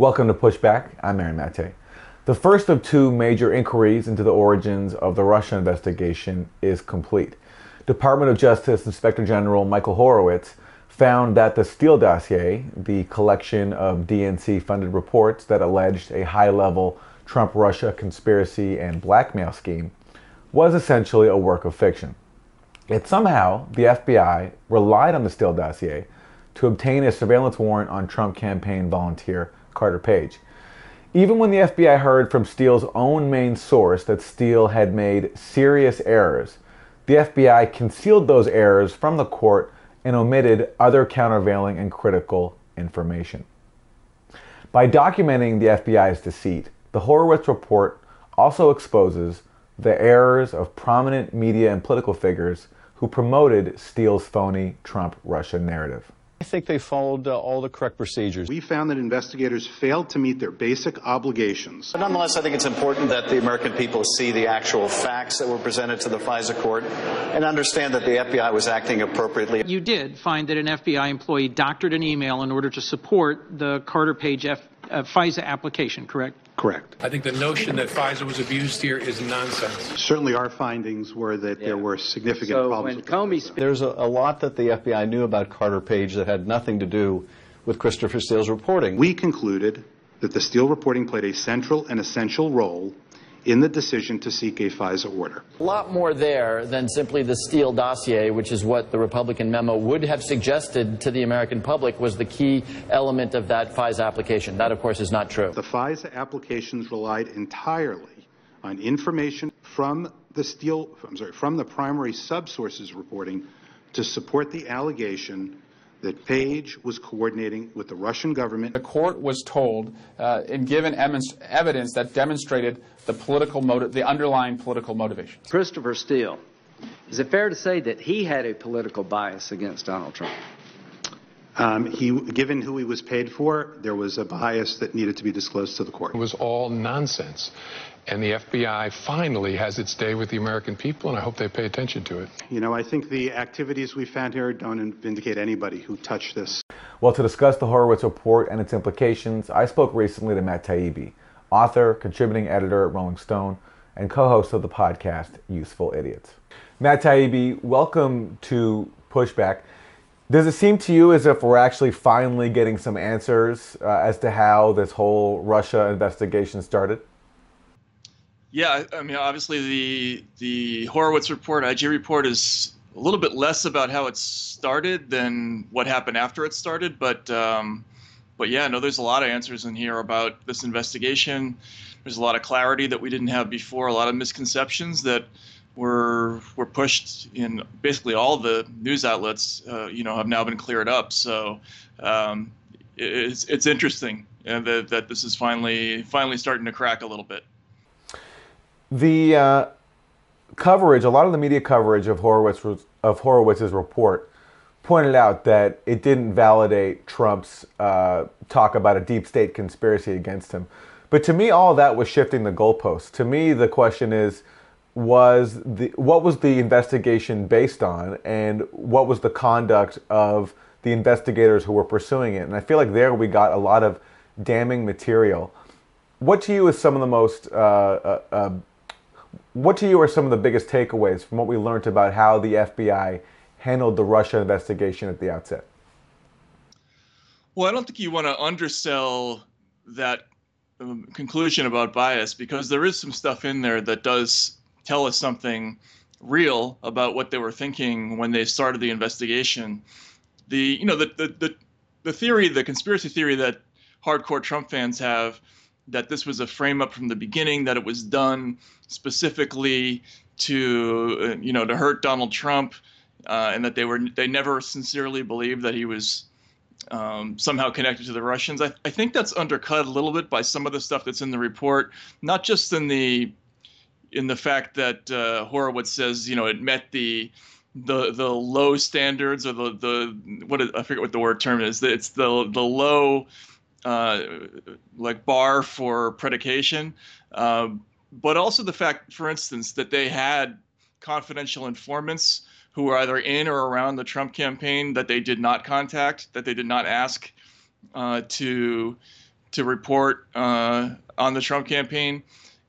Welcome to Pushback. I'm Aaron Mate. The first of two major inquiries into the origins of the Russia investigation is complete. Department of Justice Inspector General Michael Horowitz found that the Steele dossier, the collection of DNC funded reports that alleged a high level Trump Russia conspiracy and blackmail scheme, was essentially a work of fiction. Yet somehow the FBI relied on the Steele dossier to obtain a surveillance warrant on Trump campaign volunteer Carter Page. Even when the FBI heard from Steele's own main source that Steele had made serious errors, the FBI concealed those errors from the court and omitted other countervailing and critical information. By documenting the FBI's deceit, the Horowitz report also exposes the errors of prominent media and political figures who promoted Steele's phony Trump Russia narrative. I think they followed uh, all the correct procedures. We found that investigators failed to meet their basic obligations. But nonetheless, I think it's important that the American people see the actual facts that were presented to the FISA court and understand that the FBI was acting appropriately. You did find that an FBI employee doctored an email in order to support the Carter Page F, uh, FISA application, correct? Correct. I think the notion that FISA was abused here is nonsense. Certainly, our findings were that there were significant So problems. when with Comey FISA. There's a, a lot that the FBI knew about Carter Page that had nothing to do with Christopher Steele's reporting. we concluded that the Steele reporting played a central and essential role in the decision to seek a FISA order. A lot more there than simply the Steele dossier, which is what the Republican memo would have suggested to the American public was the key element of that FISA application. That, of course, is not true. The FISA applications relied entirely on information from the Steele, I'm sorry, from the primary subsources reporting to support the allegation that Page was coordinating with the Russian government The court was told uh, and given evidence- evidence that demonstrated the political motive, the underlying political motivation. Christopher Steele, is it fair to say that he had a political bias against Donald Trump? Um, he, given who he was paid for, there was a bias that needed to be disclosed to the court. It was all nonsense. And the FBI finally has its day with the American people, and I hope they pay attention to it. You know, I think the activities we found here don't vindicate anybody who touched this. Well, to discuss the Horowitz report and its implications, I spoke recently to Matt Taibbi, author, contributing editor at Rolling Stone, and co-host of the podcast Useful Idiots. Matt Taibbi, welcome to Pushback. Does it seem to you as if we're actually finally getting some answers uh, as to how this whole Russia investigation started? Yeah, I mean, obviously the the Horowitz report, IG report, is a little bit less about how it started than what happened after it started. But um, but yeah, no, there's a lot of answers in here about this investigation. There's a lot of clarity that we didn't have before. A lot of misconceptions that were were pushed in basically all the news outlets. Uh, you know, have now been cleared up. So um, it's it's interesting uh, that that this is finally finally starting to crack a little bit. The uh, coverage, a lot of the media coverage of Horowitz of Horowitz's report pointed out that it didn't validate Trump's uh, talk about a deep state conspiracy against him. But to me, all that was shifting the goalposts. To me, the question is, was the what was the investigation based on, and what was the conduct of the investigators who were pursuing it? And I feel like there we got a lot of damning material. What to you is some of the most uh, uh, uh, what to you are some of the biggest takeaways from what we learned about how the FBI handled the Russia investigation at the outset? Well, I don't think you want to undersell that um, conclusion about bias because there is some stuff in there that does tell us something real about what they were thinking when they started the investigation. The you know the the the, the theory, the conspiracy theory that hardcore Trump fans have that this was a frame up from the beginning, that it was done specifically to, uh, you know, to hurt Donald Trump, uh, and that they were they never sincerely believed that he was um, somehow connected to the Russians. I, I think that's undercut a little bit by some of the stuff that's in the report, not just in the in the fact that uh, Horowitz says, you know, it met the the the low standards or the the what is, I forget what the word term is. It's the the low uh, like bar for predication, um, but also the fact, for instance, that they had confidential informants who were either in or around the Trump campaign that they did not contact, that they did not ask uh, to to report uh, on the Trump campaign,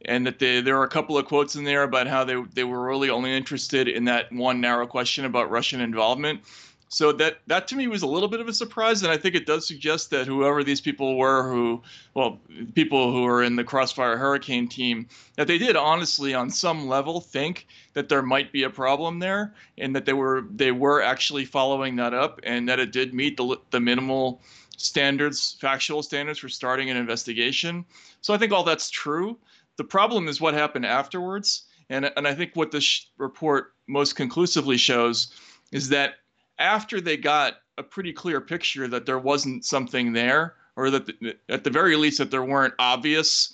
and that they, there are a couple of quotes in there about how they they were really only interested in that one narrow question about Russian involvement. So that that to me was a little bit of a surprise, and I think it does suggest that whoever these people were, who well, people who are in the Crossfire Hurricane team, that they did honestly, on some level, think that there might be a problem there, and that they were they were actually following that up, and that it did meet the the minimal standards, factual standards for starting an investigation. So I think all that's true. The problem is what happened afterwards, and and I think what this report most conclusively shows is that after they got a pretty clear picture that there wasn't something there, or that the, at the very least that there weren't obvious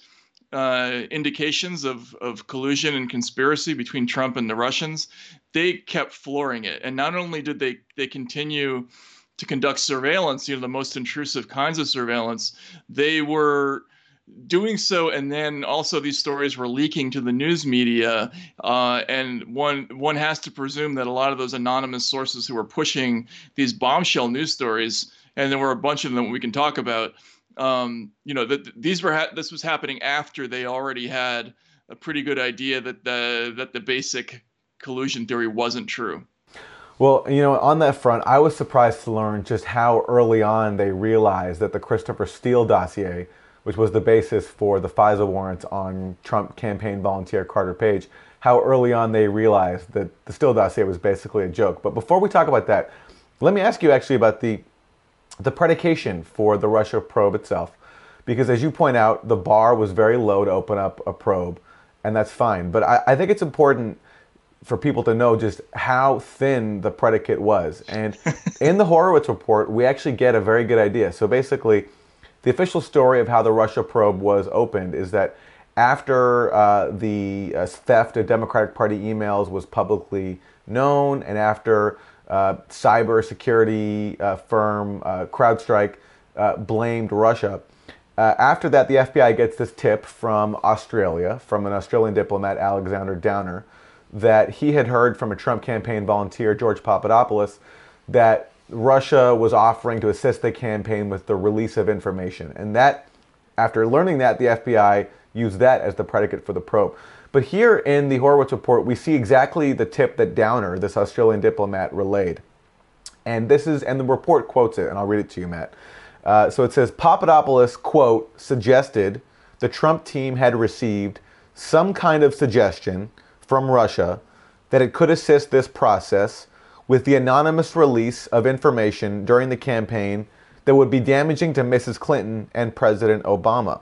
uh, indications of, of collusion and conspiracy between Trump and the Russians, they kept flooring it. And not only did they they continue to conduct surveillance, you know, the most intrusive kinds of surveillance, they were doing so, and then also these stories were leaking to the news media, uh, and one one has to presume that a lot of those anonymous sources who were pushing these bombshell news stories, and there were a bunch of them we can talk about. Um, you know that these were ha- this was happening after they already had a pretty good idea that the that the basic collusion theory wasn't true. Well, you know, on that front, I was surprised to learn just how early on they realized that the Christopher Steele dossier which was the basis for the FISA warrants on Trump campaign volunteer Carter Page, how early on they realized that the Steele dossier was basically a joke. But before we talk about that, let me ask you actually about the the predication for the Russia probe itself. Because as you point out, the bar was very low to open up a probe, and that's fine. But I, I think it's important for people to know just how thin the predicate was. And in the Horowitz report, we actually get a very good idea. So basically, the official story of how the Russia probe was opened is that after uh, the uh, theft of Democratic Party emails was publicly known, and after uh, cyber security uh, firm uh, CrowdStrike uh, blamed Russia, after that, the FBI gets this tip from Australia, from an Australian diplomat, Alexander Downer, that he had heard from a Trump campaign volunteer, George Papadopoulos, that Russia was offering to assist the campaign with the release of information. And that, after learning that, the FBI used that as the predicate for the probe. But here in the Horowitz report, we see exactly the tip that Downer, this Australian diplomat, relayed. And this is, and the report quotes it, and I'll read it to you, Matt. Uh, so it says Papadopoulos, quote, suggested the Trump team had received some kind of suggestion from Russia that it could assist this process with the anonymous release of information during the campaign that would be damaging to Mrs. Clinton and President Obama.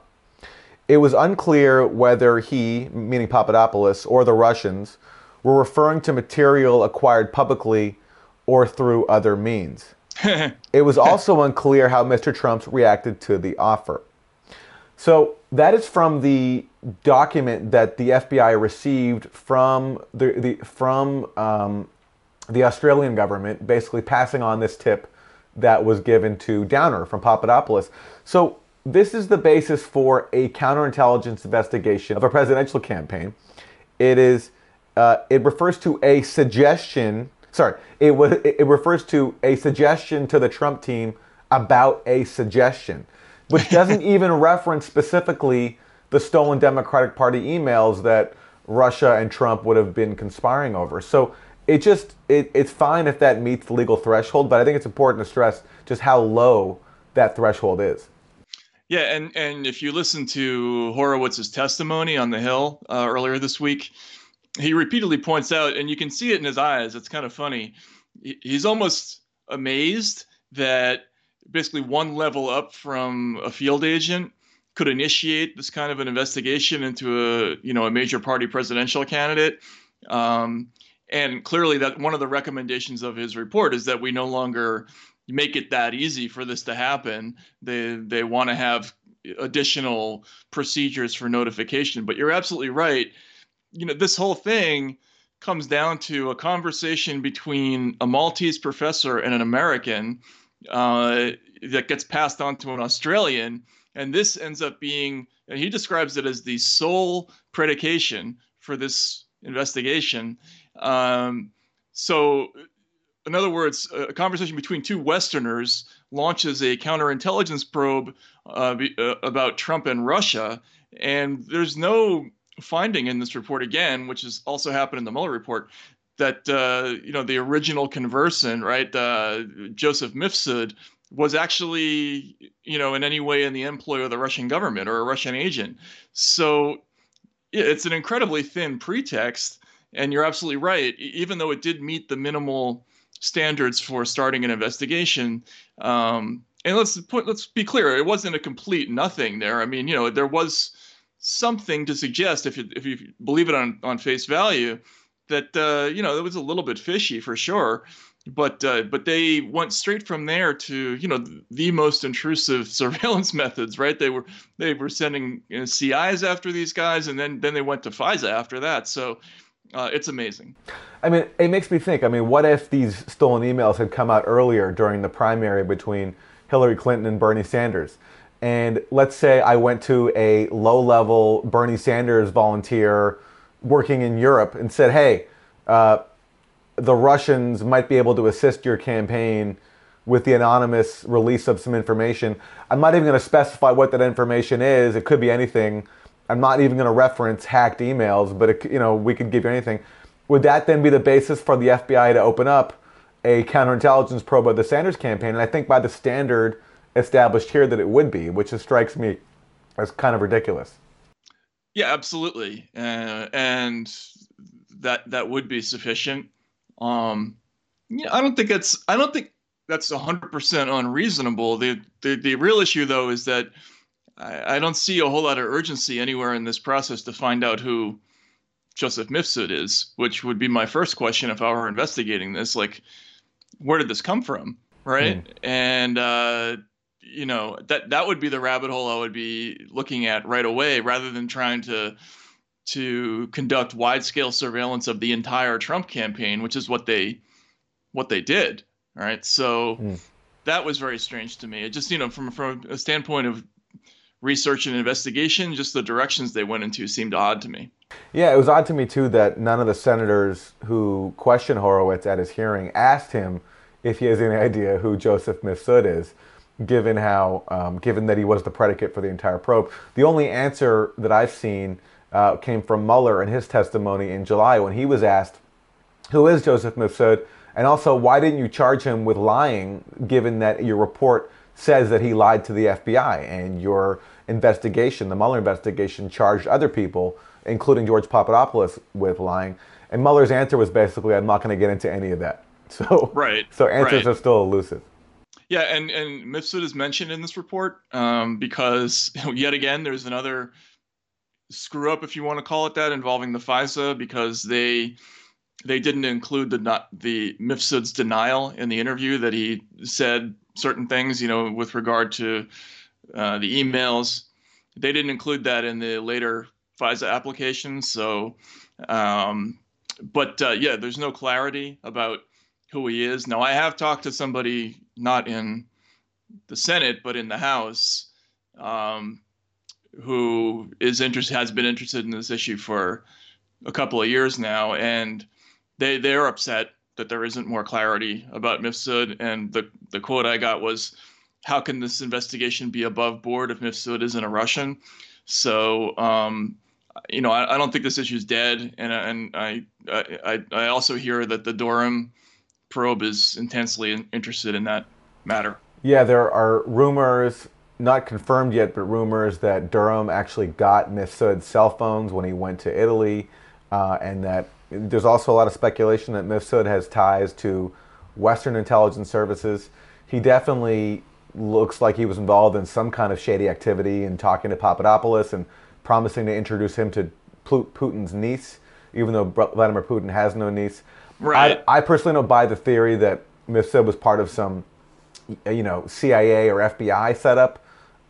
It was unclear whether he, meaning Papadopoulos, or the Russians were referring to material acquired publicly or through other means. it was also unclear how Mr. Trump reacted to the offer. So that is from the document that the FBI received from the, the from um, the Australian government basically passing on this tip that was given to Downer from Papadopoulos. So this is the basis for a counterintelligence investigation of a presidential campaign. It is uh, it refers to a suggestion. Sorry, it was it refers to a suggestion to the Trump team about a suggestion, which doesn't even reference specifically the stolen Democratic Party emails that Russia and Trump would have been conspiring over. So it just it, it's fine if that meets the legal threshold, but I think it's important to stress just how low that threshold is. Yeah, and and if you listen to Horowitz's testimony on the Hill uh, earlier this week, he repeatedly points out, and you can see it in his eyes. It's kind of funny. He's almost amazed that basically one level up from a field agent could initiate this kind of an investigation into a you know a major party presidential candidate. Um, and clearly that one of the recommendations of his report is that we no longer make it that easy for this to happen. They they want to have additional procedures for notification. But you're absolutely right. You know this whole thing comes down to a conversation between a maltese professor and an american uh, that gets passed on to an australian. And this ends up being and he describes it as the sole predication for this investigation um, so in other words, a conversation between two Westerners launches a counterintelligence probe uh, uh, about Trump and Russia, and there's no finding in this report again, which has also happened in the Mueller report, that uh, you know the original conversant, right, uh, Joseph Mifsud, was actually you know in any way in the employ of the Russian government or a Russian agent. So it's an incredibly thin pretext, and you're absolutely right. Even though it did meet the minimal standards for starting an investigation. Um, and let's put, let's be clear, it wasn't a complete nothing there. I mean, you know, there was something to suggest, if you if you believe it on on face value, that uh, you know it was a little bit fishy for sure. But uh, but they went straight from there to you know the most intrusive surveillance methods, right? They were they were sending you know, CIs after these guys, and then then they went to FISA after that. So uh, it's amazing. I mean, it makes me think. I mean, what if these stolen emails had come out earlier during the primary between Hillary Clinton and Bernie Sanders? And let's say I went to a low level Bernie Sanders volunteer working in Europe and said, hey, uh, the Russians might be able to assist your campaign with the anonymous release of some information. I'm not even going to specify what that information is. It could be anything. I'm not even going to reference hacked emails, but it, you know we could give you anything. Would that then be the basis for the FBI to open up a counterintelligence probe of the Sanders campaign? And I think by the standard established here that it would be, which strikes me as kind of ridiculous. Yeah, absolutely, uh, and that that would be sufficient. Um, yeah, I don't think that's I don't think that's hundred percent unreasonable. The, the the real issue though is that I, I don't see a whole lot of urgency anywhere in this process to find out who Joseph Mifsud is, which would be my first question if I were investigating this. Like, where did this come from, right? Mm. And uh, you know that that would be the rabbit hole I would be looking at right away, rather than trying to to conduct wide scale surveillance of the entire Trump campaign, which is what they what they did. All right, so. Mm. That was very strange to me. It just, you know, from from a standpoint of research and investigation, just the directions they went into seemed odd to me. Yeah, it was odd to me too that none of the senators who questioned Horowitz at his hearing asked him if he has any idea who Joseph Mifsud is, given how, um, given that he was the predicate for the entire probe. The only answer that I've seen uh, came from Mueller in his testimony in July when he was asked, "Who is Joseph Mifsud?" and also why didn't you charge him with lying, given that your report says that he lied to the FBI and your investigation, the Mueller investigation, charged other people, including George Papadopoulos, with lying. And Mueller's answer was basically, "I'm not going to get into any of that." So right. So answers right. are still elusive. Yeah, and and Mifsud is mentioned in this report um, because yet again there's another screw up, if you want to call it that, involving the FISA because they they didn't include the not the Mifsud's denial in the interview that he said certain things, you know, with regard to uh, the emails. They didn't include that in the later FISA application. So, um, but uh, yeah, there's no clarity about who he is. Now, I have talked to somebody not in the Senate, but in the House, um, who is interested, has been interested in this issue for a couple of years now, and they they're upset that there isn't more clarity about Mifsud. And the the quote I got was, "How can this investigation be above board if Mifsud isn't a Russian?" So, um, you know, I, I, don't think this issue is dead, and and I, I I also hear that the Durham probe is intensely interested in that matter. Yeah, there are rumors, not confirmed yet, but rumors that Durham actually got Mifsud's cell phones when he went to Italy, uh, and that there's also a lot of speculation that Mifsud has ties to Western intelligence services. He definitely looks like he was involved in some kind of shady activity and talking to Papadopoulos and promising to introduce him to Putin's niece, even though Vladimir Putin has no niece. Right. I, I personally don't buy the theory that Mifsud was part of some, you know, CIA or FBI setup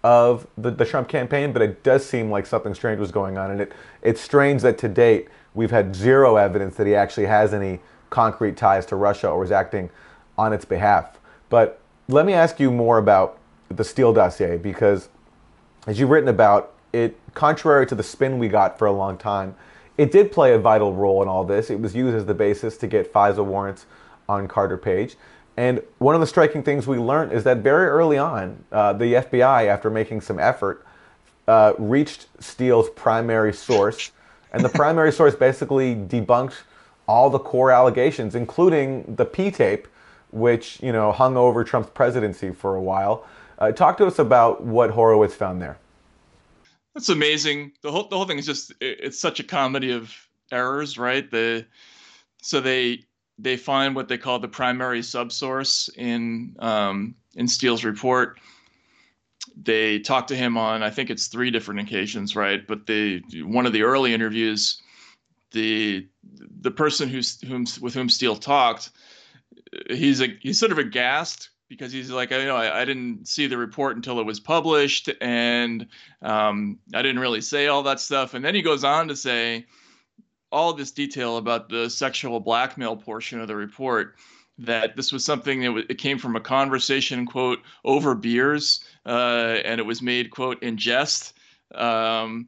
of the, the Trump campaign, but it does seem like something strange was going on. And it, it's strange that to date, we've had zero evidence that he actually has any concrete ties to Russia or is acting on its behalf. But let me ask you more about the Steele dossier because, as you've written about, it, contrary to the spin we got for a long time, it did play a vital role in all this. It was used as the basis to get FISA warrants on Carter Page. And one of the striking things we learned is that very early on, uh, the FBI, after making some effort, uh, reached Steele's primary source. And the primary source basically debunked all the core allegations, including the P tape, which you know hung over Trump's presidency for a while. Uh, talk to us about what Horowitz found there. That's amazing. The whole the whole thing is just it's such a comedy of errors, right? The so they they find what they call the primary subsource in um, in Steele's report. They talk to him on I think it's three different occasions, right? But the one of the early interviews, the the person who's whom with whom Steele talked, he's a he's sort of aghast because he's like, you know, I, I didn't see the report until it was published, and um, I didn't really say all that stuff. And then he goes on to say all this detail about the sexual blackmail portion of the report. That this was something that w- it came from a conversation, quote, over beers, uh, and it was made, quote, in jest. Um,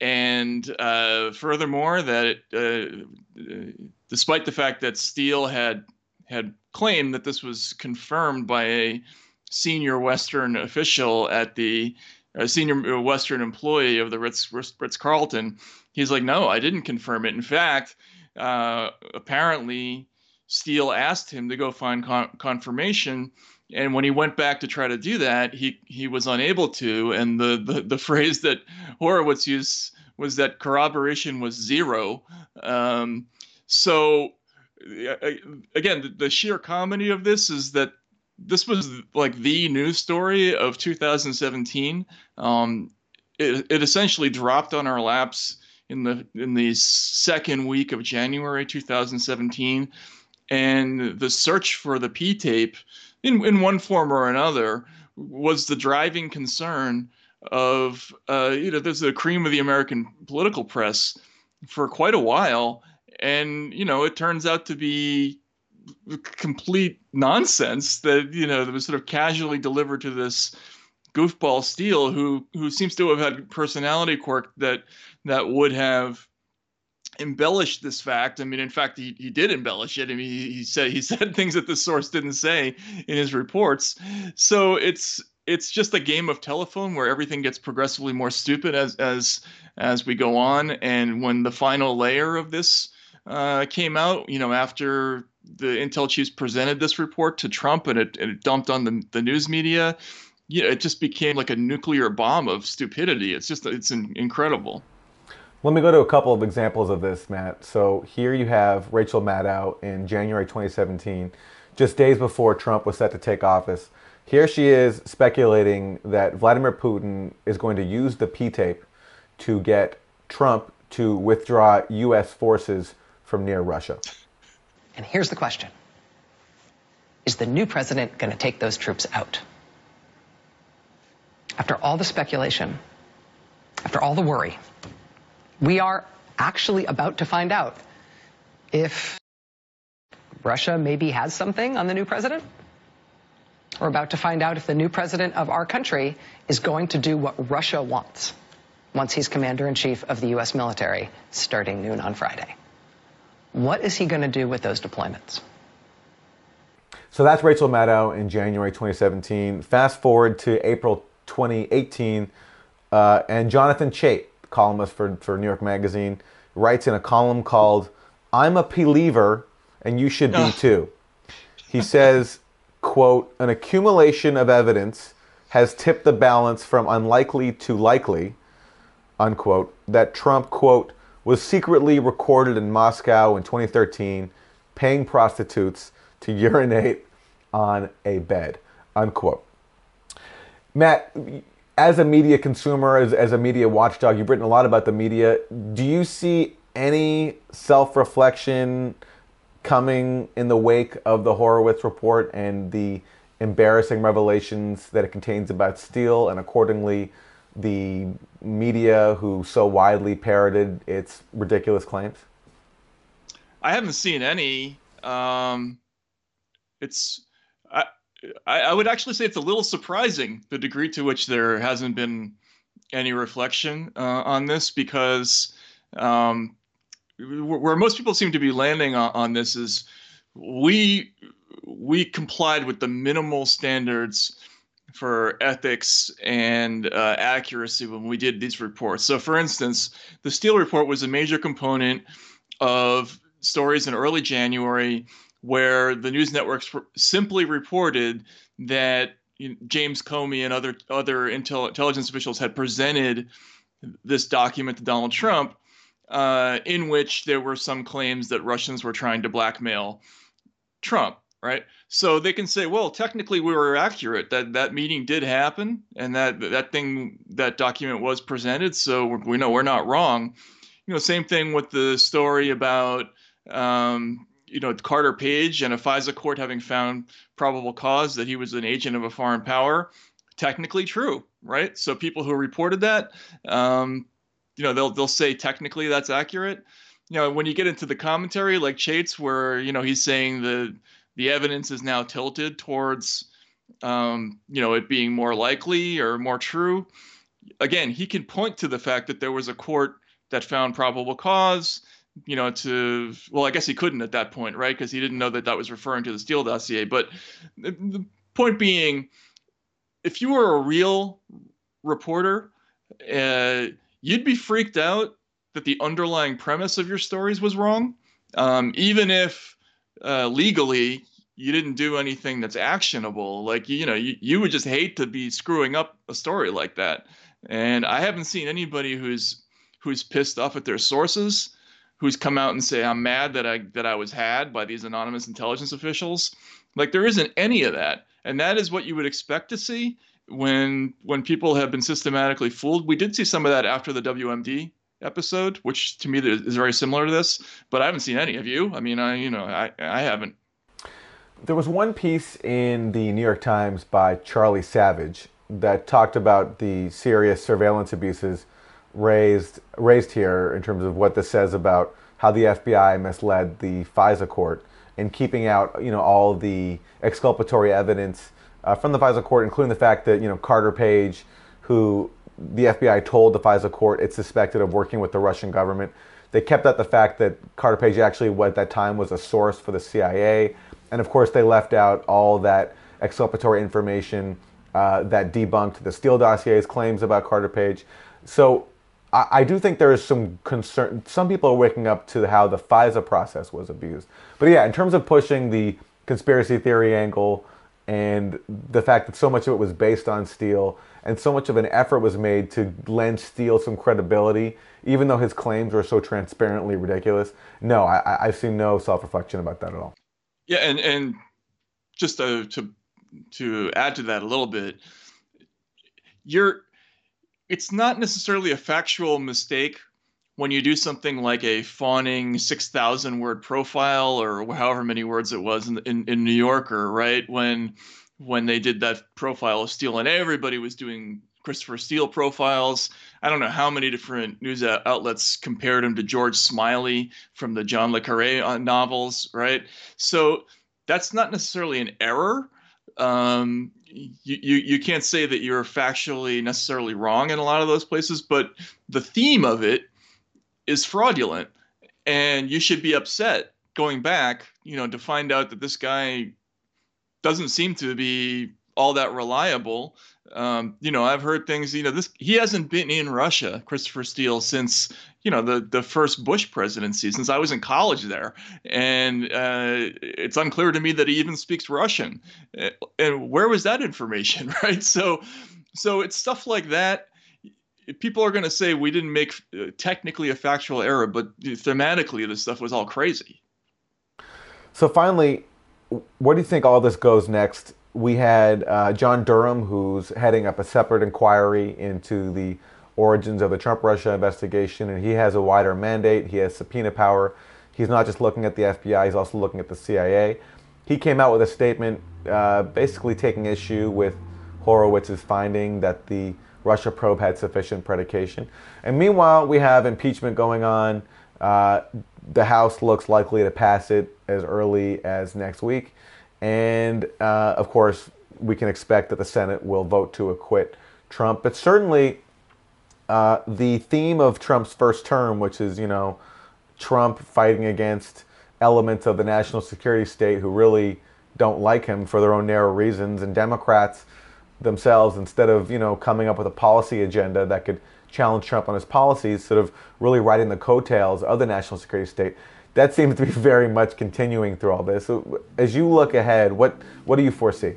and uh, furthermore, that it, uh, despite the fact that Steele had had claimed that this was confirmed by a senior Western official at the a senior Western employee of the Ritz Ritz Carlton. He's like, no, I didn't confirm it. In fact, uh, apparently Steele asked him to go find con- confirmation, and when he went back to try to do that, he he was unable to. And the the, the phrase that Horowitz used was that corroboration was zero. Um, so again, the, the sheer comedy of this is that this was like the news story of 2017. Um, it, it essentially dropped on our laps in the in the second week of January 2017, and the search for the P tape, in in one form or another, was the driving concern of uh, you know there's the cream of the American political press for quite a while and you know it turns out to be complete nonsense that you know that was sort of casually delivered to this goofball Steele who who seems to have had personality quirk that that would have embellished this fact. I mean, in fact, he, he did embellish it. I mean, he, he said he said things that the source didn't say in his reports. So it's it's just a game of telephone where everything gets progressively more stupid as as as we go on. And when the final layer of this uh, came out, you know, after the intel chiefs presented this report to Trump and it, and it dumped on the, the news media, you know, it just became like a nuclear bomb of stupidity. It's just, it's in, incredible. Let me go to a couple of examples of this, Matt. So here you have Rachel Maddow in January 2017, just days before Trump was set to take office. Here she is speculating that Vladimir Putin is going to use the P tape to get Trump to withdraw U.S. forces from near Russia. And here's the question Is the new president going to take those troops out? After all the speculation, after all the worry, we are actually about to find out if Russia maybe has something on the new president. We're about to find out if the new president of our country is going to do what Russia wants once he's commander in chief of the U.S. military starting noon on Friday. What is he going to do with those deployments? So that's Rachel Maddow in January 2017. Fast forward to April 2018, uh, and Jonathan Chait, columnist for, for New York Magazine, writes in a column called I'm a believer and you should be too. He says, quote, an accumulation of evidence has tipped the balance from unlikely to likely, unquote, that Trump, quote, was secretly recorded in Moscow in 2013 paying prostitutes to urinate on a bed. Unquote. Matt, as a media consumer, as, as a media watchdog, you've written a lot about the media. Do you see any self reflection coming in the wake of the Horowitz report and the embarrassing revelations that it contains about Steele and accordingly the media who so widely parroted its ridiculous claims? I haven't seen any. Um, it's I would actually say it's a little surprising the degree to which there hasn't been any reflection uh, on this because um, where most people seem to be landing on, on this is we we complied with the minimal standards for ethics and uh, accuracy when we did these reports. So, for instance, the Steele report was a major component of stories in early January where the news networks simply reported that James Comey and other other intel, intelligence officials had presented this document to Donald Trump, uh, in which there were some claims that Russians were trying to blackmail Trump. Right, so they can say, well, technically we were accurate. That that meeting did happen, and that that thing that document was presented. So we know we're not wrong. You know, same thing with the story about um, you know Carter Page and a FISA court having found probable cause that he was an agent of a foreign power. Technically true, right? So people who reported that, um, you know, they'll they'll say technically that's accurate. You know, when you get into the commentary like Chait's, where you know he's saying the the evidence is now tilted towards um, you know it being more likely or more true. Again, he can point to the fact that there was a court that found probable cause you know, to well, I guess he couldn't at that point, right? Because he didn't know that that was referring to the Steele dossier. But the point being, if you were a real reporter, uh, you'd be freaked out that the underlying premise of your stories was wrong, um, even if uh, legally you didn't do anything that's actionable. Like you know, you, you would just hate to be screwing up a story like that. And I haven't seen anybody who's who's pissed off at their sources who's come out and say I'm mad that I that I was had by these anonymous intelligence officials. Like there isn't any of that, and that is what you would expect to see when when people have been systematically fooled. We did see some of that after the WMD episode, which to me is very similar to this, but I haven't seen any of you. I mean, I you know I I haven't. There was one piece in the New York Times by Charlie Savage that talked about the serious surveillance abuses raised raised here in terms of what this says about how the FBI misled the FISA court in keeping out, you know, all the exculpatory evidence uh, from the FISA court, including the fact that you know Carter Page, who the FBI told the FISA court it suspected of working with the Russian government. They kept out the fact that Carter Page actually, at that time, was a source for the CIA, and of course, they left out all that exculpatory information uh, that debunked the Steele dossier's claims about Carter Page. So I, do think there is some concern. Some people are waking up to how the FISA process was abused. But yeah, in terms of pushing the conspiracy theory angle and the fact that so much of it was based on Steele and so much of an effort was made to lend Steele some credibility, even though his claims were so transparently ridiculous. No, I, I've seen no self reflection about that at all. Yeah, and and just to, to to add to that a little bit, you're it's not necessarily a factual mistake when you do something like a fawning 6,000 word profile or however many words it was in, in, in New Yorker, right? When when they did that profile of Steele and everybody was doing Christopher Steele profiles. I don't know how many different news outlets compared him to George Smiley from the John le Carre uh, novels, right? So that's not necessarily an error. Um, you, you, you can't say that you're factually necessarily wrong in a lot of those places, but the theme of it is fraudulent, and you should be upset going back, you know, to find out that this guy doesn't seem to be all that reliable. Um, you know, I've heard things. You know, this he hasn't been in Russia, Christopher Steele, since you know the the first Bush presidency, since I was in college there, and uh, it's unclear to me that he even speaks Russian. Uh, and where was that information, right? So, so it's stuff like that. People are going to say we didn't make uh, technically a factual error, but thematically, this stuff was all crazy. So finally, where do you think all this goes next we had uh, John Durham, who's heading up a separate inquiry into the origins of the Trump Russia investigation, and he has a wider mandate. He has subpoena power. He's not just looking at the FBI, he's also looking at the CIA. He came out with a statement uh, basically taking issue with Horowitz's finding that the Russia probe had sufficient predication. And meanwhile, we have impeachment going on. Uh, the House looks likely to pass it as early as next week. And uh, of course, we can expect that the Senate will vote to acquit Trump. But certainly, uh, the theme of Trump's first term, which is, you know, Trump fighting against elements of the national security state who really don't like him for their own narrow reasons, and Democrats themselves, instead of you know coming up with a policy agenda that could challenge Trump on his policies, sort of really riding the coattails of the national security state. That seems to be very much continuing through all this. So, as you look ahead, what what do you foresee?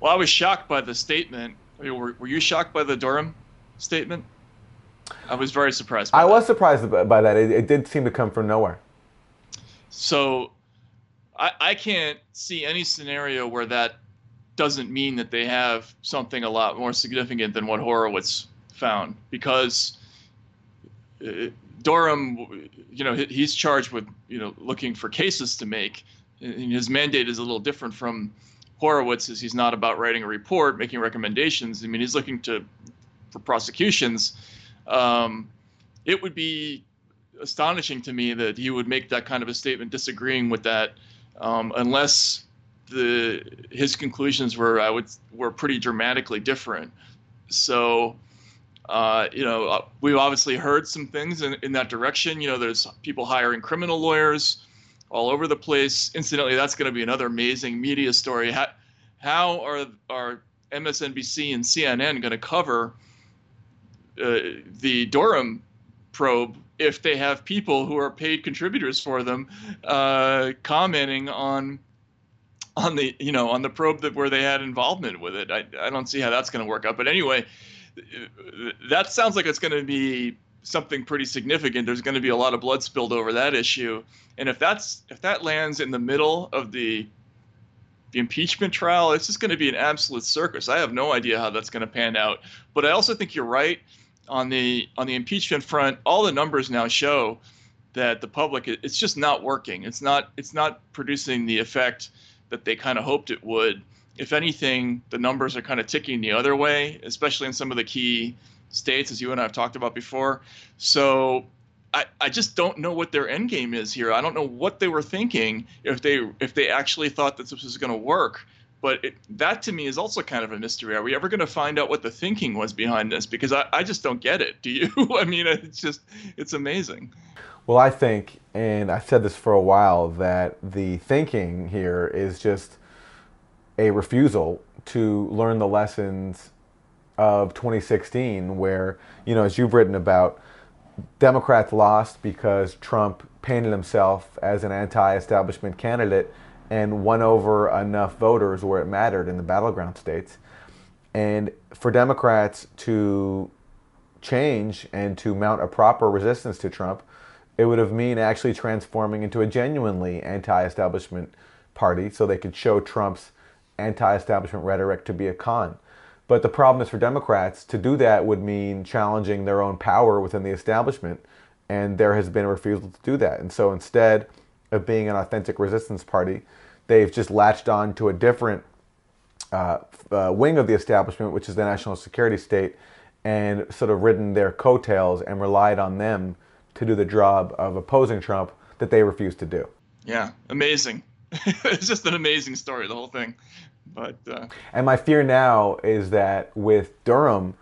Well, I was shocked by the statement. I mean, were, were you shocked by the Durham statement? I was very surprised. I that. was surprised by that. It, it, did seem to come from nowhere. So, I, I can't see any scenario where that doesn't mean that they have something a lot more significant than what Horowitz found, because Durham, you know, he's charged with you know looking for cases to make. And his mandate is a little different from Horowitz, as he's not about writing a report, making recommendations. I mean, he's looking to for prosecutions. Um, it would be astonishing to me that he would make that kind of a statement disagreeing with that, um, unless the his conclusions were I would were pretty dramatically different. So uh, you know, uh, we've obviously heard some things in, in that direction. You know, there's people hiring criminal lawyers all over the place. Incidentally, that's going to be another amazing media story. How, how are are MSNBC and CNN going to cover uh, the Durham probe if they have people who are paid contributors for them uh, commenting on on the you know on the probe that where they had involvement with it? I, I don't see how that's going to work out. But anyway, that sounds like it's going to be something pretty significant. There's going to be a lot of blood spilled over that issue, and if that's if that lands in the middle of the the impeachment trial, it's just going to be an absolute circus. I have no idea how that's going to pan out. But I also think you're right on the on the impeachment front. All the numbers now show that the public it's just not working. It's not it's not producing the effect that they kind of hoped it would if anything, the numbers are kind of ticking the other way, especially in some of the key states, as you and I have talked about before. So I, I just don't know what their end game is here. I don't know what they were thinking if they if they actually thought that this was going to work. But it, that to me is also kind of a mystery. Are we ever going to find out what the thinking was behind this? Because I, I just don't get it. Do you? I mean, it's just it's amazing. Well, I think, and I've said this for a while, that the thinking here is just a refusal to learn the lessons of 2016, where, you know, as you've written about, Democrats lost because Trump painted himself as an anti establishment candidate and won over enough voters where it mattered in the battleground states. And for Democrats to change and to mount a proper resistance to Trump, it would have mean actually transforming into a genuinely anti establishment party so they could show Trump's anti-establishment rhetoric to be a con. But the problem is for Democrats to do that would mean challenging their own power within the establishment, and there has been a refusal to do that. And so instead of being an authentic resistance party, they've just latched on to a different uh, uh, wing of the establishment, which is the national security state, and sort of ridden their coattails and relied on them to do the job of opposing Trump that they refused to do. Yeah, amazing. it's just an amazing story, the whole thing. But uh, and my fear now is that with Durham,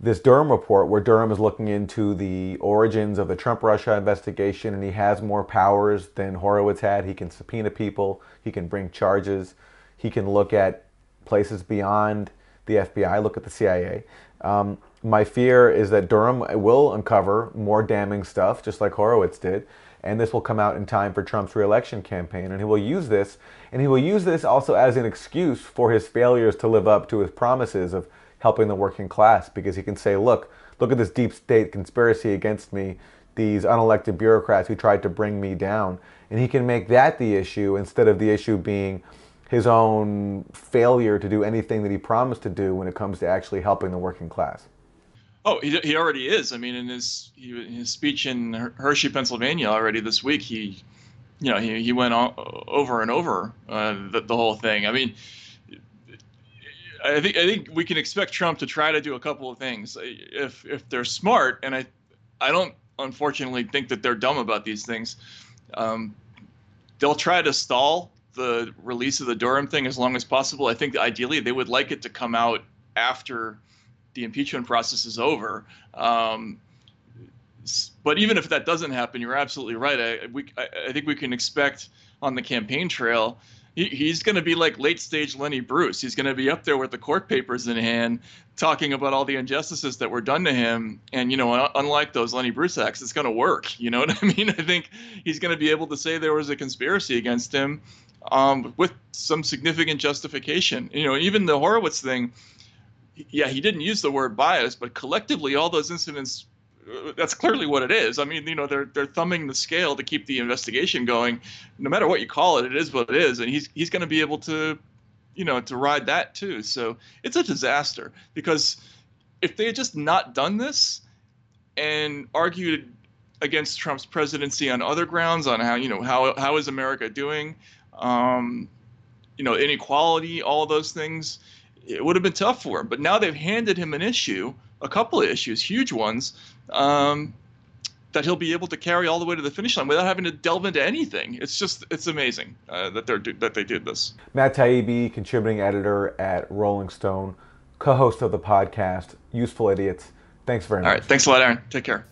this Durham report, where Durham is looking into the origins of the Trump Russia investigation, and he has more powers than Horowitz had. He can subpoena people, he can bring charges, he can look at places beyond the FBI, look at the CIA. Um, my fear is that Durham will uncover more damning stuff, just like Horowitz did and this will come out in time for Trump's reelection campaign. And he will use this, and he will use this also as an excuse for his failures to live up to his promises of helping the working class, because he can say, look, look at this deep state conspiracy against me, these unelected bureaucrats who tried to bring me down. And he can make that the issue instead of the issue being his own failure to do anything that he promised to do when it comes to actually helping the working class. Oh, he, he already is. I mean, in his he, his speech in Hershey, Pennsylvania, already this week, he, you know, he, he went over and over uh, the, the whole thing. I mean, I think I think we can expect Trump to try to do a couple of things if if they're smart, and I I don't unfortunately think that they're dumb about these things. Um, they'll try to stall the release of the Durham thing as long as possible. I think ideally they would like it to come out after the impeachment process is over. Um, but even if that doesn't happen, you're absolutely right. I, we, I, think we can expect on the campaign trail he, he's going to be like late stage Lenny Bruce. He's going to be up there with the court papers in hand, talking about all the injustices that were done to him. And you know, unlike those Lenny Bruce acts, it's going to work. You know what I mean? I think he's going to be able to say there was a conspiracy against him um, with some significant justification. You know, even the Horowitz thing. Yeah, he didn't use the word bias, but collectively, all those incidents that's clearly what it is. I mean, you know, they're they're thumbing the scale to keep the investigation going. No matter what you call it, it is what it is, and he's he's going to be able to, you know, to ride that too. So it's a disaster because if they had just not done this and argued against Trump's presidency on other grounds, on how you know how how is America doing, um, you know, inequality, all those things, it would have been tough for him. But now they've handed him an issue a couple of issues, huge ones, um, that he'll be able to carry all the way to the finish line without having to delve into anything. It's just it's amazing uh, that they're that they did this. Matt Taibbi, contributing editor at Rolling Stone, co-host of the podcast Useful Idiots. Thanks very much. All right, thanks a lot, Aaron. Take care.